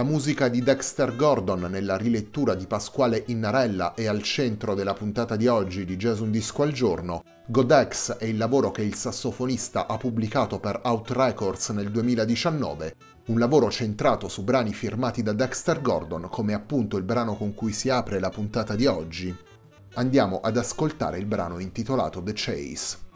La musica di Dexter Gordon nella rilettura di Pasquale Innarella è al centro della puntata di oggi di Jazz Un Disco al Giorno. Godex è il lavoro che il sassofonista ha pubblicato per Out Records nel 2019, un lavoro centrato su brani firmati da Dexter Gordon, come appunto il brano con cui si apre la puntata di oggi. Andiamo ad ascoltare il brano intitolato The Chase.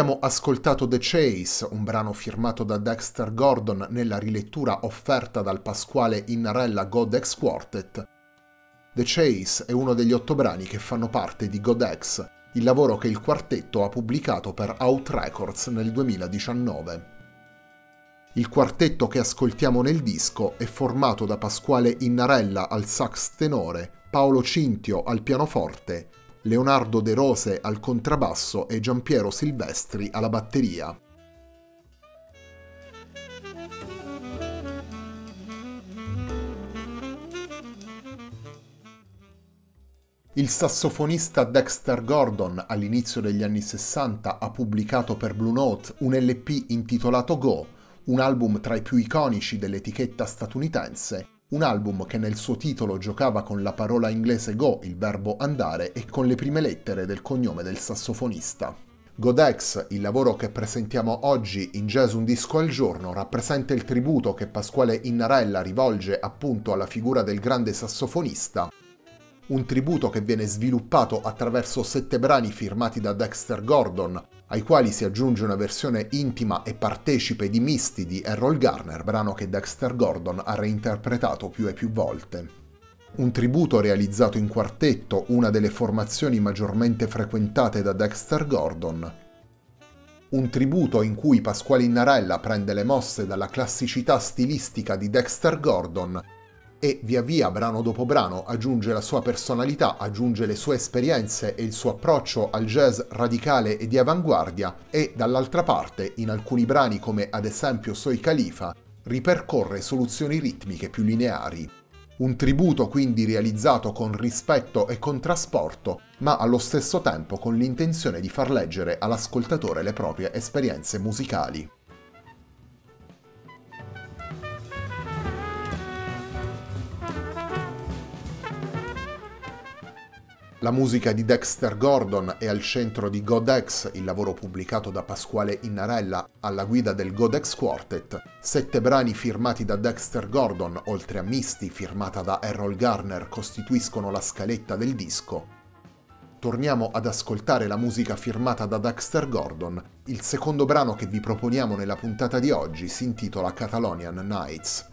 Abbiamo ascoltato The Chase, un brano firmato da Dexter Gordon nella rilettura offerta dal Pasquale Innarella Godex Quartet. The Chase è uno degli otto brani che fanno parte di Godex, il lavoro che il quartetto ha pubblicato per Out Records nel 2019. Il quartetto che ascoltiamo nel disco è formato da Pasquale Innarella al sax tenore, Paolo Cintio al pianoforte, Leonardo De Rose al contrabbasso e Giampiero Silvestri alla batteria. Il sassofonista Dexter Gordon all'inizio degli anni 60 ha pubblicato per Blue Note un LP intitolato Go, un album tra i più iconici dell'etichetta statunitense un album che nel suo titolo giocava con la parola inglese go, il verbo andare, e con le prime lettere del cognome del sassofonista. Godex, il lavoro che presentiamo oggi in Jazz Un Disco al Giorno, rappresenta il tributo che Pasquale Innarella rivolge appunto alla figura del grande sassofonista un tributo che viene sviluppato attraverso sette brani firmati da Dexter Gordon, ai quali si aggiunge una versione intima e partecipe di Misty di Errol Garner, brano che Dexter Gordon ha reinterpretato più e più volte. Un tributo realizzato in quartetto, una delle formazioni maggiormente frequentate da Dexter Gordon. Un tributo in cui Pasquale Innarella prende le mosse dalla classicità stilistica di Dexter Gordon e via via, brano dopo brano, aggiunge la sua personalità, aggiunge le sue esperienze e il suo approccio al jazz radicale e di avanguardia e dall'altra parte, in alcuni brani come ad esempio Soy Khalifa, ripercorre soluzioni ritmiche più lineari. Un tributo quindi realizzato con rispetto e con trasporto, ma allo stesso tempo con l'intenzione di far leggere all'ascoltatore le proprie esperienze musicali. La musica di Dexter Gordon è al centro di Godex, il lavoro pubblicato da Pasquale Innarella alla guida del Godex Quartet. Sette brani firmati da Dexter Gordon, oltre a Misty firmata da Errol Garner, costituiscono la scaletta del disco. Torniamo ad ascoltare la musica firmata da Dexter Gordon. Il secondo brano che vi proponiamo nella puntata di oggi si intitola Catalonian Nights.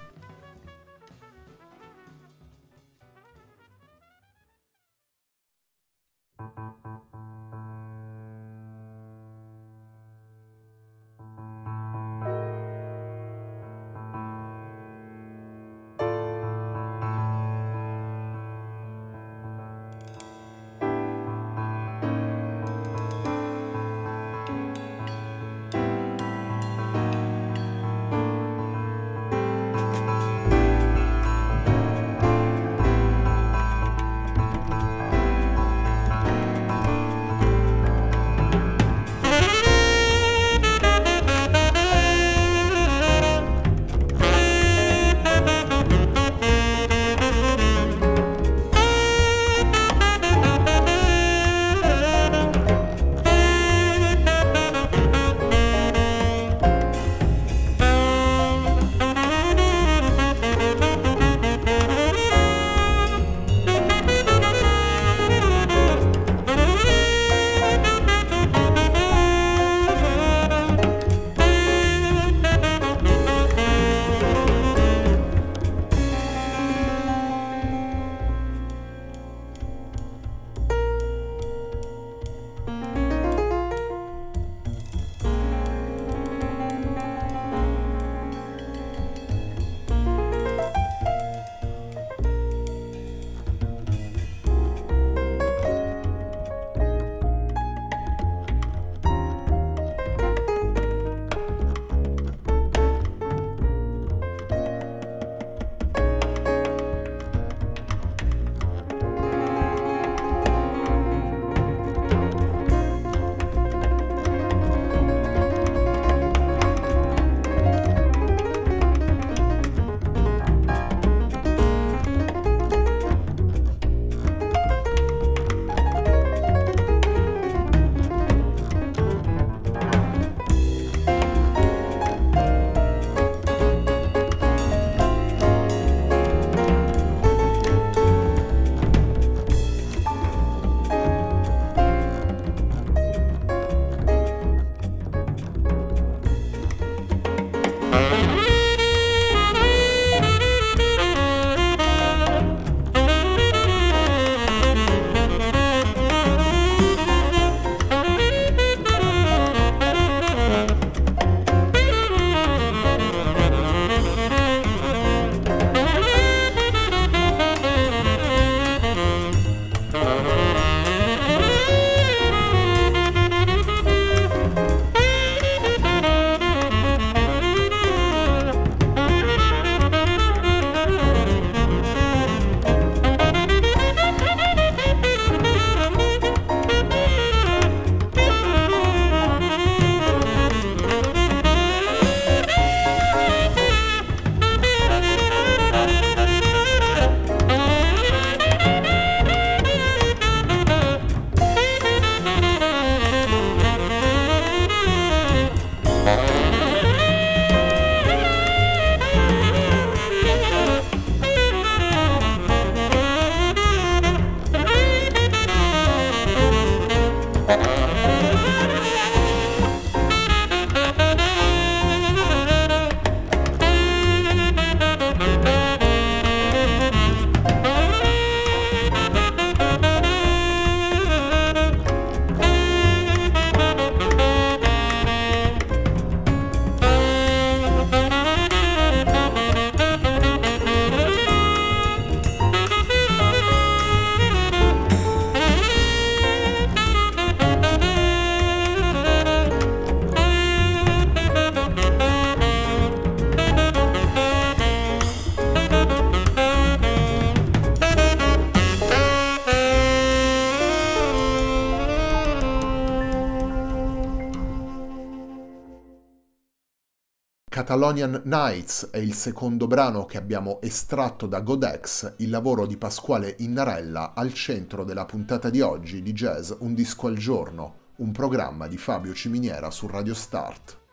Catalonian Nights è il secondo brano che abbiamo estratto da Godex, il lavoro di Pasquale Innarella al centro della puntata di oggi di Jazz Un disco al giorno, un programma di Fabio Ciminiera su Radio Start.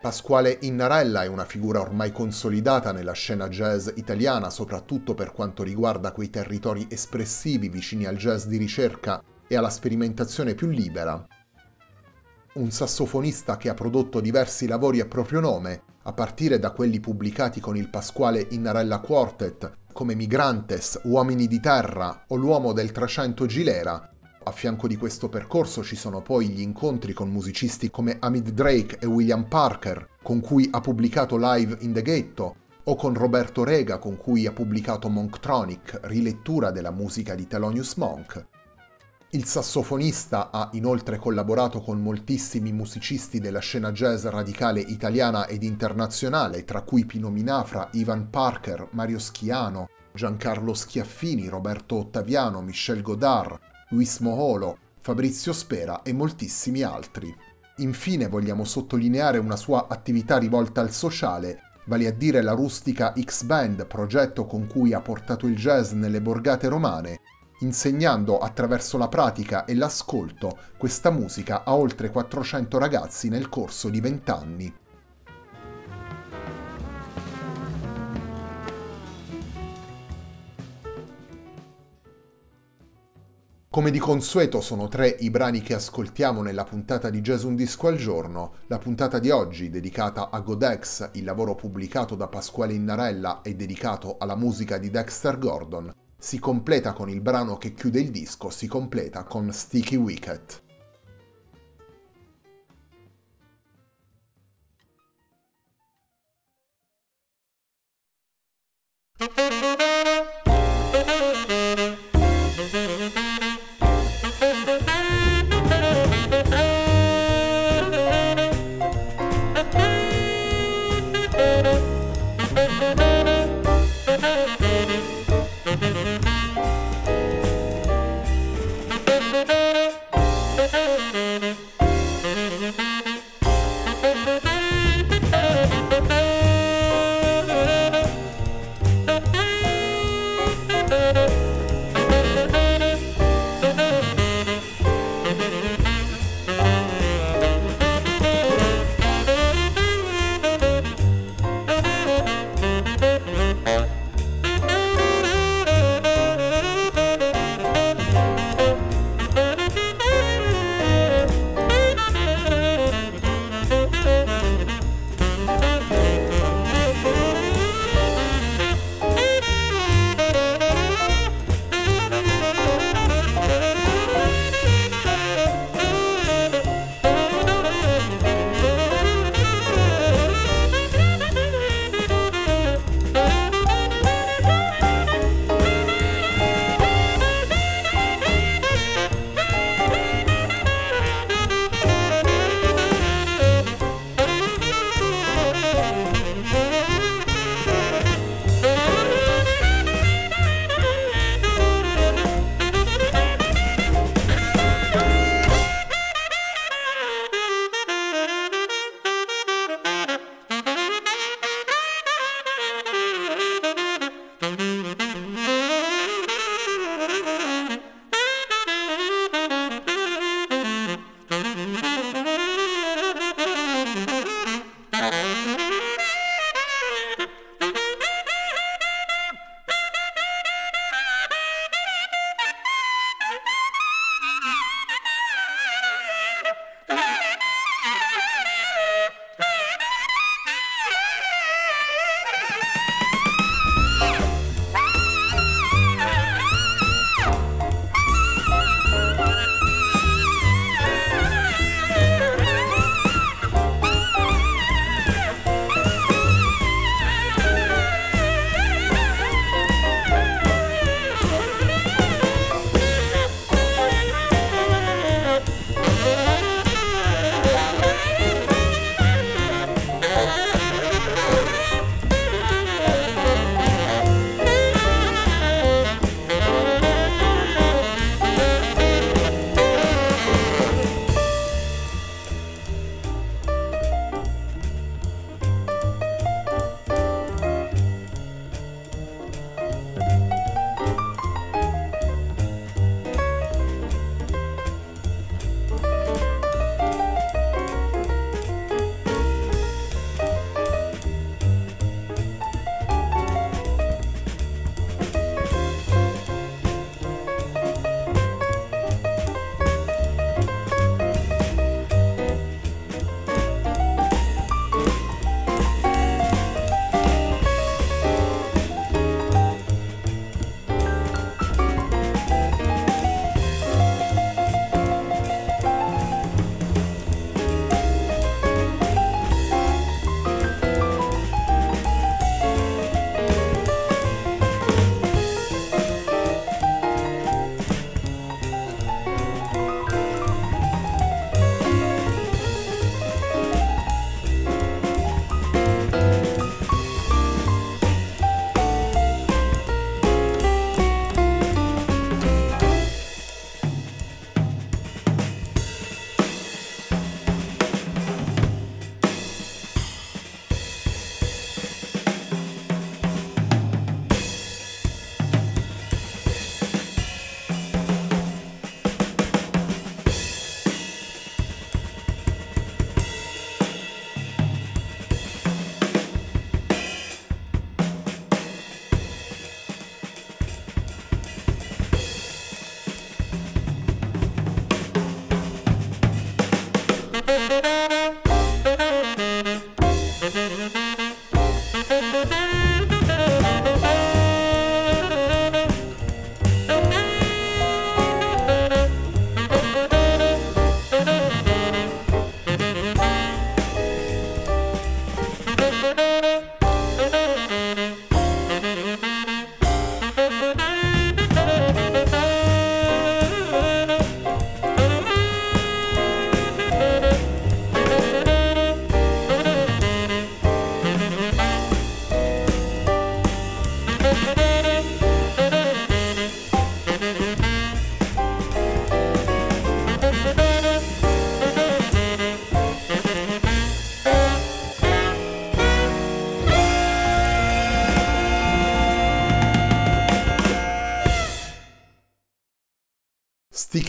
Pasquale Innarella è una figura ormai consolidata nella scena jazz italiana, soprattutto per quanto riguarda quei territori espressivi vicini al jazz di ricerca e alla sperimentazione più libera. Un sassofonista che ha prodotto diversi lavori a proprio nome, a partire da quelli pubblicati con il Pasquale Innarella Quartet, come Migrantes, Uomini di Terra o L'uomo del 300 Gilera, a fianco di questo percorso ci sono poi gli incontri con musicisti come Amid Drake e William Parker, con cui ha pubblicato Live in the Ghetto, o con Roberto Rega, con cui ha pubblicato Monktronic, rilettura della musica di Thelonious Monk. Il sassofonista ha inoltre collaborato con moltissimi musicisti della scena jazz radicale italiana ed internazionale, tra cui Pino Minafra, Ivan Parker, Mario Schiano, Giancarlo Schiaffini, Roberto Ottaviano, Michel Godard, Luis Moholo, Fabrizio Spera e moltissimi altri. Infine vogliamo sottolineare una sua attività rivolta al sociale, vale a dire la rustica X-Band, progetto con cui ha portato il jazz nelle borgate romane, insegnando attraverso la pratica e l'ascolto questa musica a oltre 400 ragazzi nel corso di 20 anni. Come di consueto sono tre i brani che ascoltiamo nella puntata di Jazz Un Disco al Giorno. La puntata di oggi, dedicata a Godex, il lavoro pubblicato da Pasquale Innarella e dedicato alla musica di Dexter Gordon, si completa con il brano che chiude il disco, si completa con Sticky Wicket.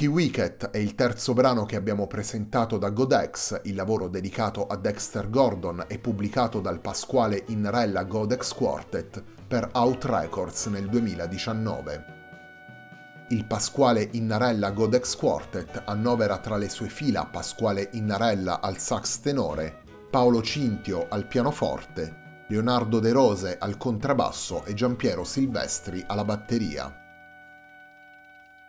Sticky Wicket è il terzo brano che abbiamo presentato da Godex, il lavoro dedicato a Dexter Gordon e pubblicato dal Pasquale Innarella Godex Quartet per Out Records nel 2019. Il Pasquale Innarella Godex Quartet annovera tra le sue fila Pasquale Innarella al sax tenore, Paolo Cintio al pianoforte, Leonardo De Rose al contrabbasso e Giampiero Silvestri alla batteria.